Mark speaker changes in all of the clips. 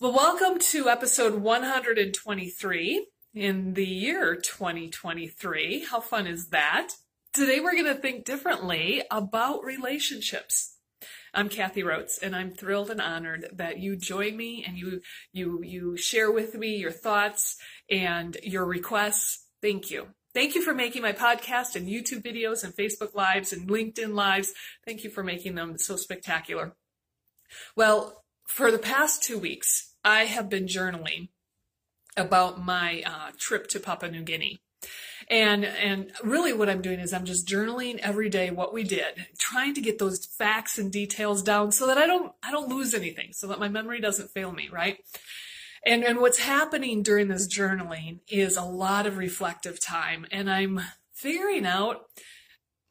Speaker 1: Well, welcome to episode 123 in the year 2023. How fun is that? Today we're going to think differently about relationships. I'm Kathy Rhodes, and I'm thrilled and honored that you join me and you you you share with me your thoughts and your requests. Thank you. Thank you for making my podcast and YouTube videos and Facebook lives and LinkedIn lives. Thank you for making them so spectacular. Well, for the past two weeks, I have been journaling about my uh, trip to Papua New Guinea. And and really what I'm doing is I'm just journaling every day what we did, trying to get those facts and details down so that I don't I don't lose anything, so that my memory doesn't fail me, right? And and what's happening during this journaling is a lot of reflective time and I'm figuring out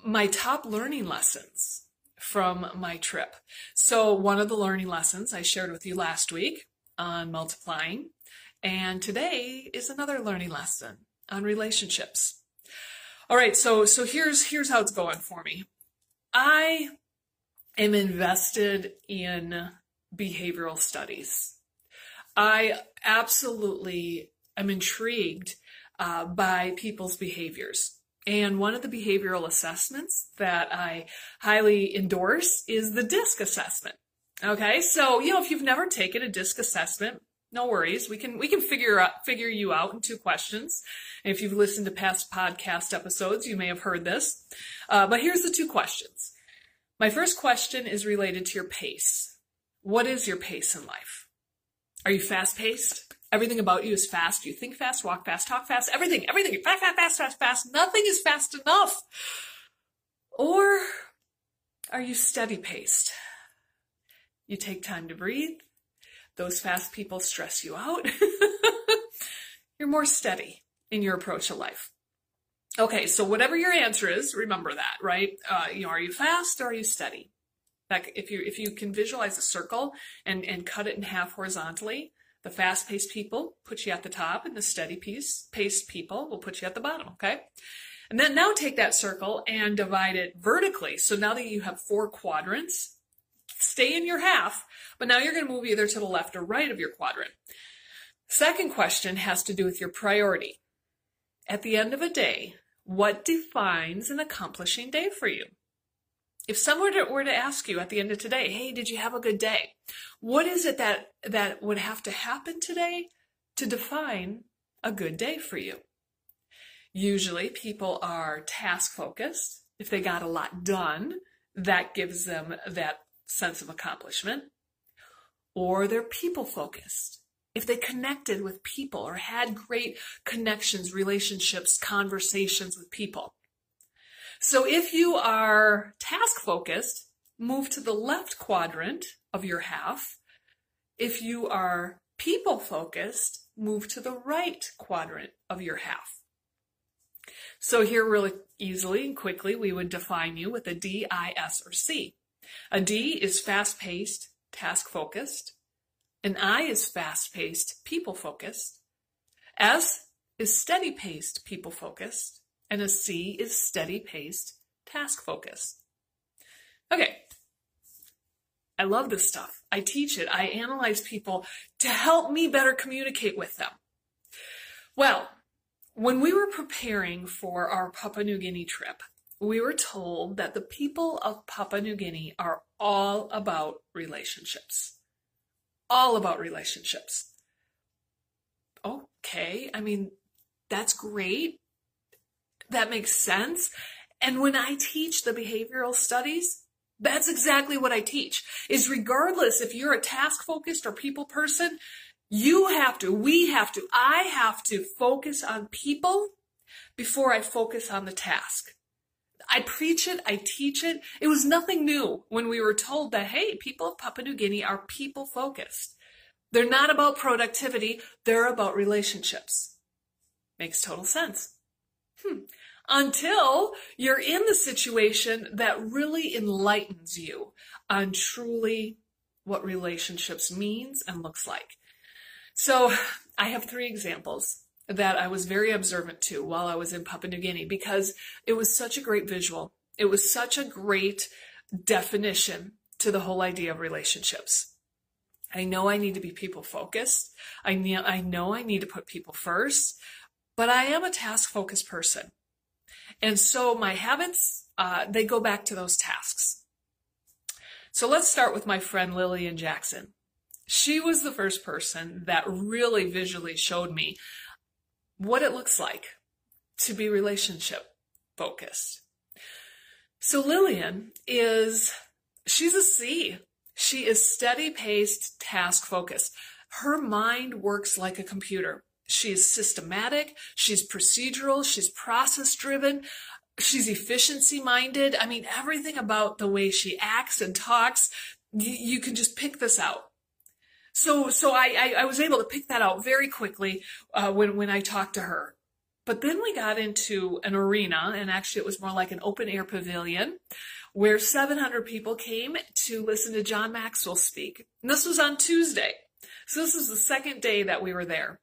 Speaker 1: my top learning lessons from my trip. So one of the learning lessons I shared with you last week on multiplying and today is another learning lesson on relationships. All right, so so here's here's how it's going for me. I am invested in behavioral studies. I absolutely am intrigued uh, by people's behaviors. And one of the behavioral assessments that I highly endorse is the DISC assessment. Okay, so you know if you've never taken a DISC assessment, no worries. We can we can figure out figure you out in two questions. If you've listened to past podcast episodes, you may have heard this. Uh, but here's the two questions. My first question is related to your pace. What is your pace in life? Are you fast paced? Everything about you is fast. You think fast, walk fast, talk fast, everything, everything, fast, fast, fast, fast, fast. Nothing is fast enough. Or are you steady paced? You take time to breathe those fast people stress you out. You're more steady in your approach to life. Okay, so whatever your answer is, remember that, right? Uh, you know, are you fast or are you steady? Like if you if you can visualize a circle and and cut it in half horizontally, the fast-paced people put you at the top, and the steady piece paced people will put you at the bottom. Okay, and then now take that circle and divide it vertically. So now that you have four quadrants, stay in your half, but now you're going to move either to the left or right of your quadrant. Second question has to do with your priority. At the end of a day, what defines an accomplishing day for you? If someone were to ask you at the end of today, hey, did you have a good day? What is it that, that would have to happen today to define a good day for you? Usually people are task focused. If they got a lot done, that gives them that sense of accomplishment, or they're people focused. If they connected with people or had great connections, relationships, conversations with people. So if you are task focused, move to the left quadrant of your half. If you are people focused, move to the right quadrant of your half. So here really easily and quickly, we would define you with a D, I, S, or C. A D is fast paced, task focused. An I is fast paced, people focused. S is steady paced, people focused. And a C is steady paced, task focused. Okay. I love this stuff. I teach it. I analyze people to help me better communicate with them. Well, when we were preparing for our Papua New Guinea trip, we were told that the people of Papua New Guinea are all about relationships. All about relationships. Okay, I mean, that's great. That makes sense. And when I teach the behavioral studies, that's exactly what I teach. Is regardless if you're a task focused or people person, you have to, we have to, I have to focus on people before I focus on the task. I preach it, I teach it. It was nothing new when we were told that, hey, people of Papua New Guinea are people focused. They're not about productivity, they're about relationships. Makes total sense. Hmm. Until you're in the situation that really enlightens you on truly what relationships means and looks like. So I have three examples that I was very observant to while I was in Papua New Guinea because it was such a great visual. It was such a great definition to the whole idea of relationships. I know I need to be people focused. I, ne- I know I need to put people first, but I am a task focused person. And so my habits, uh, they go back to those tasks. So let's start with my friend Lillian Jackson. She was the first person that really visually showed me what it looks like to be relationship focused. So Lillian is, she's a C. She is steady paced, task focused. Her mind works like a computer. She is systematic. She's procedural. She's process driven. She's efficiency minded. I mean, everything about the way she acts and talks, you, you can just pick this out. So, so I, I, I, was able to pick that out very quickly uh, when when I talked to her. But then we got into an arena, and actually it was more like an open air pavilion where 700 people came to listen to John Maxwell speak. And this was on Tuesday. So this is the second day that we were there.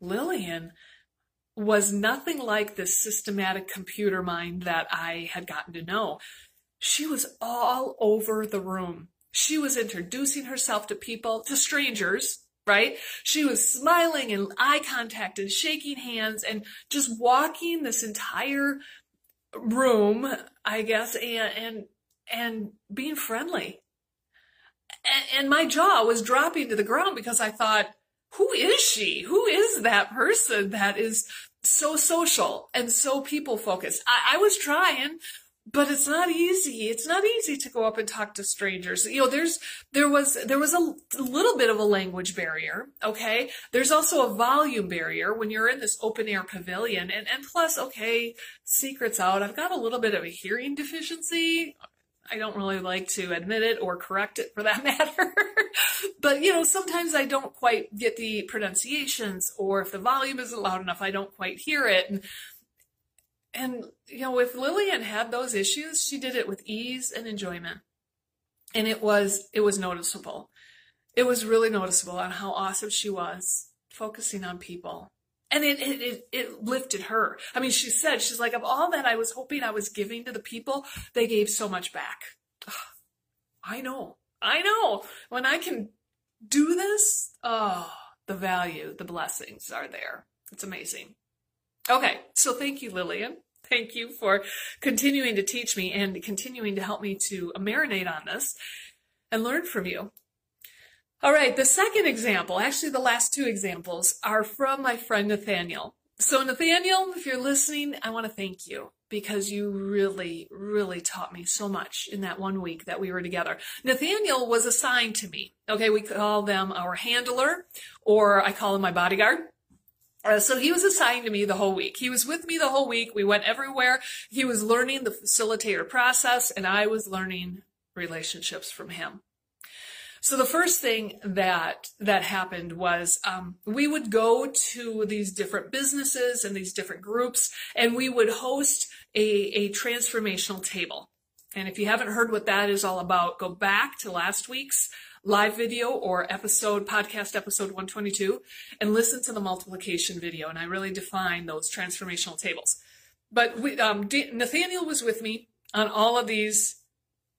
Speaker 1: Lillian was nothing like this systematic computer mind that I had gotten to know. She was all over the room. She was introducing herself to people, to strangers, right? She was smiling and eye contact and shaking hands and just walking this entire room, I guess, and and and being friendly. And, and my jaw was dropping to the ground because I thought, who is she? Who that person that is so social and so people focused? I, I was trying, but it's not easy. It's not easy to go up and talk to strangers. You know, there's, there was, there was a little bit of a language barrier. Okay. There's also a volume barrier when you're in this open air pavilion. And, and plus, okay, secrets out. I've got a little bit of a hearing deficiency. I don't really like to admit it or correct it for that matter. but, you know, sometimes I don't quite get the pronunciations or if the volume isn't loud enough, I don't quite hear it. And, and, you know, if Lillian had those issues, she did it with ease and enjoyment. And it was, it was noticeable. It was really noticeable on how awesome she was focusing on people. And it, it, it, lifted her. I mean, she said, she's like, of all that I was hoping I was giving to the people, they gave so much back. I know. I know. When I can do this, oh, the value, the blessings are there. It's amazing. Okay, so thank you, Lillian. Thank you for continuing to teach me and continuing to help me to marinate on this and learn from you. All right, the second example, actually the last two examples, are from my friend Nathaniel. So Nathaniel, if you're listening, I want to thank you because you really, really taught me so much in that one week that we were together. Nathaniel was assigned to me. Okay, we call them our handler, or I call him my bodyguard. Uh, so he was assigned to me the whole week. He was with me the whole week. We went everywhere. He was learning the facilitator process and I was learning relationships from him. So the first thing that that happened was um, we would go to these different businesses and these different groups, and we would host a, a transformational table. And if you haven't heard what that is all about, go back to last week's live video or episode, podcast episode 122, and listen to the multiplication video. And I really define those transformational tables. But we, um, Nathaniel was with me on all of these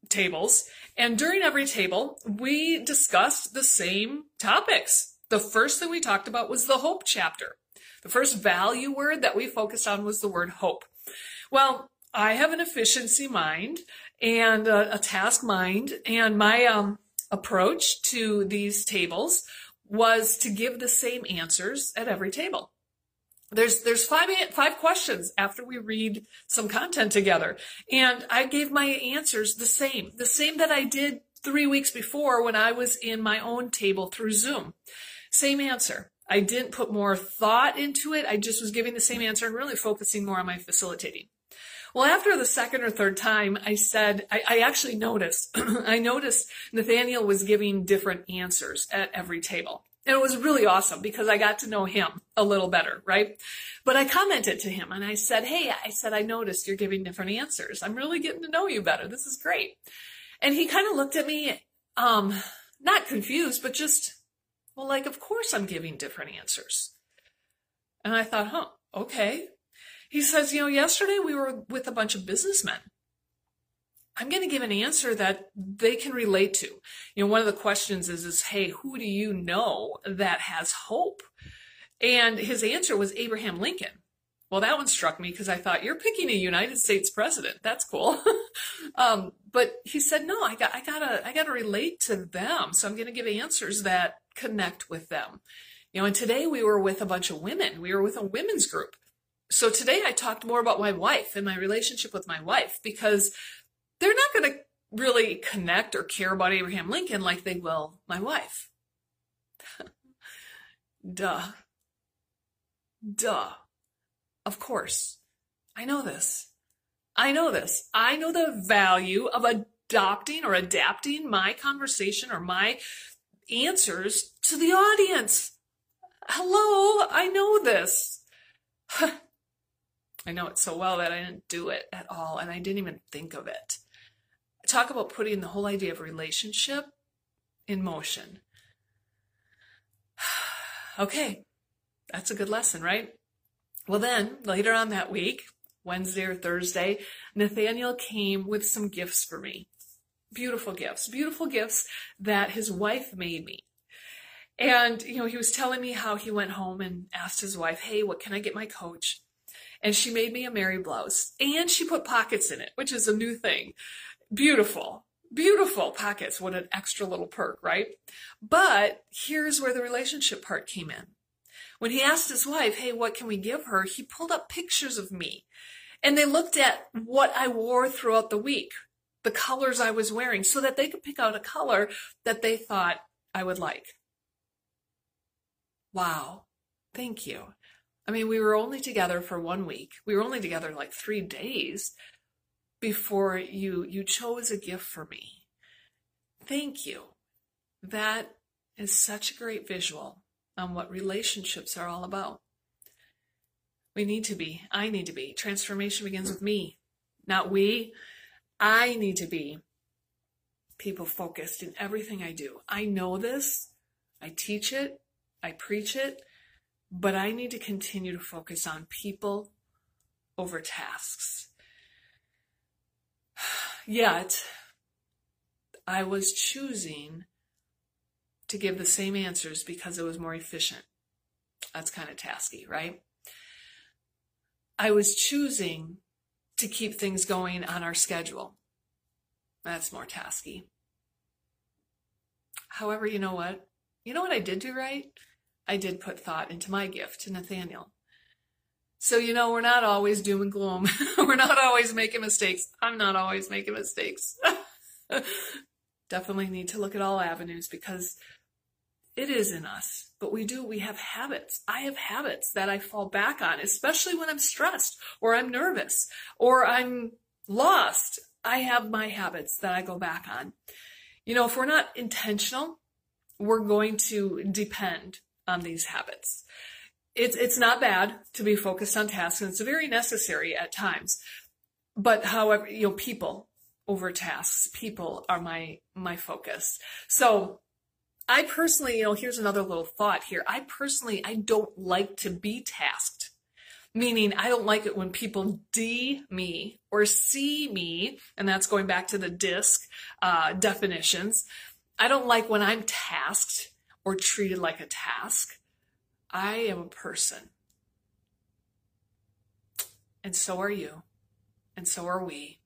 Speaker 1: tables. And during every table, we discussed the same topics. The first thing we talked about was the hope chapter. The first value word that we focused on was the word hope. Well, I have an efficiency mind and a, a task mind, and my um, approach to these tables was to give the same answers at every table. There's there's five five questions after we read some content together, and I gave my answers the same, the same that I did three weeks before when I was in my own table through Zoom. Same answer. I didn't put more thought into it. I just was giving the same answer and really focusing more on my facilitating. Well, after the second or third time, I said, I, I actually noticed, I noticed Nathaniel was giving different answers at every table. And it was really awesome because I got to know him a little better, right? But I commented to him and I said, Hey, I said, I noticed you're giving different answers. I'm really getting to know you better. This is great. And he kind of looked at me, um, not confused, but just, well, like, of course I'm giving different answers. And I thought, huh, okay. He says, you know, yesterday we were with a bunch of businessmen. I'm going to give an answer that they can relate to. You know, one of the questions is, is, hey, who do you know that has hope? And his answer was Abraham Lincoln. Well, that one struck me because I thought you're picking a United States president. That's cool. um, but he said, no, I got, I gotta, I gotta relate to them. So I'm going to give answers that connect with them. You know, and today we were with a bunch of women. We were with a women's group. So today I talked more about my wife and my relationship with my wife because they're not going to really connect or care about Abraham Lincoln like they will my wife. Duh. Duh. Of course. I know this. I know this. I know the value of adopting or adapting my conversation or my answers to the audience. Hello, I know this. I know it so well that I didn't do it at all and I didn't even think of it. Talk about putting the whole idea of relationship in motion. okay, that's a good lesson, right? Well, then later on that week, Wednesday or Thursday, Nathaniel came with some gifts for me. Beautiful gifts, beautiful gifts that his wife made me. And, you know, he was telling me how he went home and asked his wife, Hey, what can I get my coach? And she made me a meri blouse and she put pockets in it, which is a new thing. Beautiful, beautiful pockets. What an extra little perk, right? But here's where the relationship part came in. When he asked his wife, Hey, what can we give her? He pulled up pictures of me and they looked at what I wore throughout the week, the colors I was wearing, so that they could pick out a color that they thought I would like. Wow. Thank you. I mean, we were only together for one week. We were only together like three days before you, you chose a gift for me. Thank you. That is such a great visual on what relationships are all about. We need to be, I need to be. Transformation begins with me, not we. I need to be people focused in everything I do. I know this, I teach it, I preach it, but I need to continue to focus on people over tasks. Yet, I was choosing to give the same answers because it was more efficient. That's kind of tasky, right? I was choosing to keep things going on our schedule. That's more tasky. However, you know what? You know what I did do right? I did put thought into my gift to Nathaniel. So, you know, we're not always doom and gloom. we're not always making mistakes. I'm not always making mistakes. Definitely need to look at all avenues because it is in us, but we do, we have habits. I have habits that I fall back on, especially when I'm stressed or I'm nervous or I'm lost. I have my habits that I go back on. You know, if we're not intentional, we're going to depend on these habits. It's, it's not bad to be focused on tasks and it's very necessary at times. But however, you know, people over tasks, people are my, my focus. So I personally, you know, here's another little thought here. I personally, I don't like to be tasked. Meaning, I don't like it when people D me or see me, and that's going back to the DISC uh, definitions. I don't like when I'm tasked or treated like a task. I am a person. And so are you. And so are we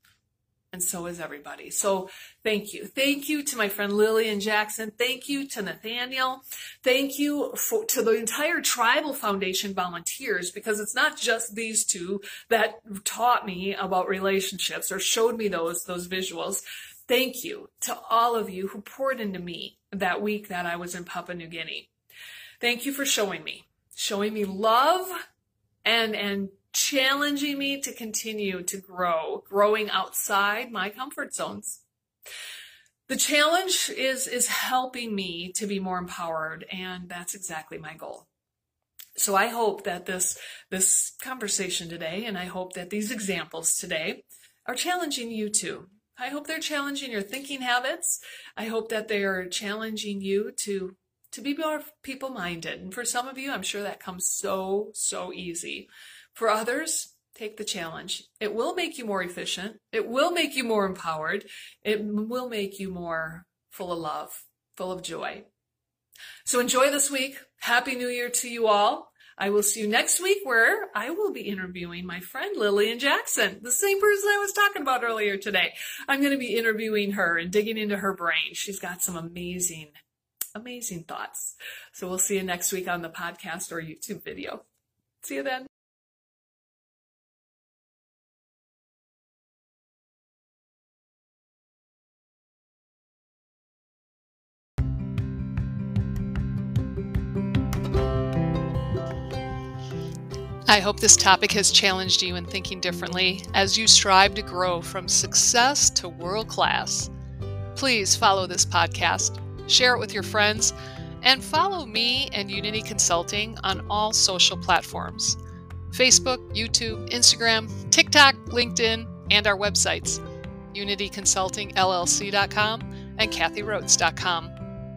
Speaker 1: and so is everybody. So thank you. Thank you to my friend Lillian Jackson. Thank you to Nathaniel. Thank you for, to the entire Tribal Foundation volunteers because it's not just these two that taught me about relationships or showed me those, those visuals. Thank you to all of you who poured into me that week that I was in Papua New Guinea. Thank you for showing me, showing me love and, and challenging me to continue to grow, growing outside my comfort zones. The challenge is, is helping me to be more empowered, and that's exactly my goal. So I hope that this, this conversation today, and I hope that these examples today are challenging you too. I hope they're challenging your thinking habits. I hope that they are challenging you to to be more people minded. And for some of you, I'm sure that comes so, so easy. For others, Take the challenge. It will make you more efficient. It will make you more empowered. It will make you more full of love, full of joy. So enjoy this week. Happy New Year to you all. I will see you next week where I will be interviewing my friend Lillian Jackson, the same person I was talking about earlier today. I'm going to be interviewing her and digging into her brain. She's got some amazing, amazing thoughts. So we'll see you next week on the podcast or YouTube video. See you then. I hope this topic has challenged you in thinking differently as you strive to grow from success to world class. Please follow this podcast, share it with your friends, and follow me and Unity Consulting on all social platforms Facebook, YouTube, Instagram, TikTok, LinkedIn, and our websites unityconsultingllc.com and kathyrhodes.com.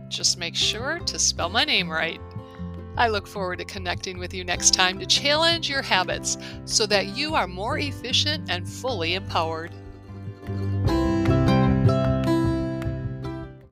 Speaker 1: Just make sure to spell my name right. I look forward to connecting with you next time to challenge your habits so that you are more efficient and fully empowered.